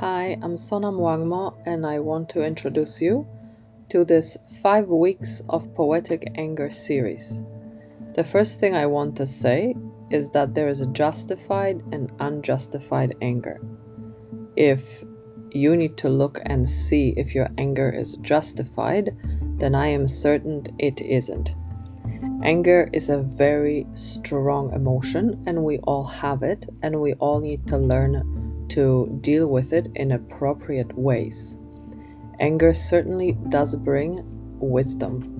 Hi, I'm Sonam Wangmo, and I want to introduce you to this five weeks of Poetic Anger series. The first thing I want to say is that there is a justified and unjustified anger. If you need to look and see if your anger is justified, then I am certain it isn't. Anger is a very strong emotion, and we all have it, and we all need to learn to deal with it in appropriate ways. Anger certainly does bring wisdom.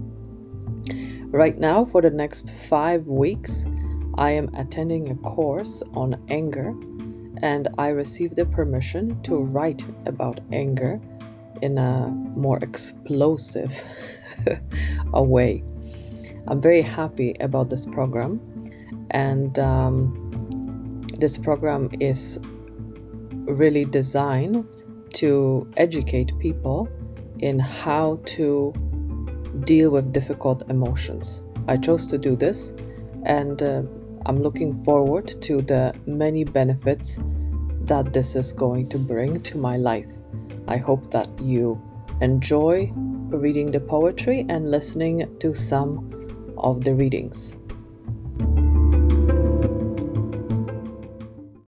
Right now, for the next five weeks, I am attending a course on anger, and I received the permission to write about anger in a more explosive a way. I'm very happy about this program, and um, this program is really designed to educate people in how to deal with difficult emotions. I chose to do this, and uh, I'm looking forward to the many benefits that this is going to bring to my life. I hope that you enjoy reading the poetry and listening to some of the readings.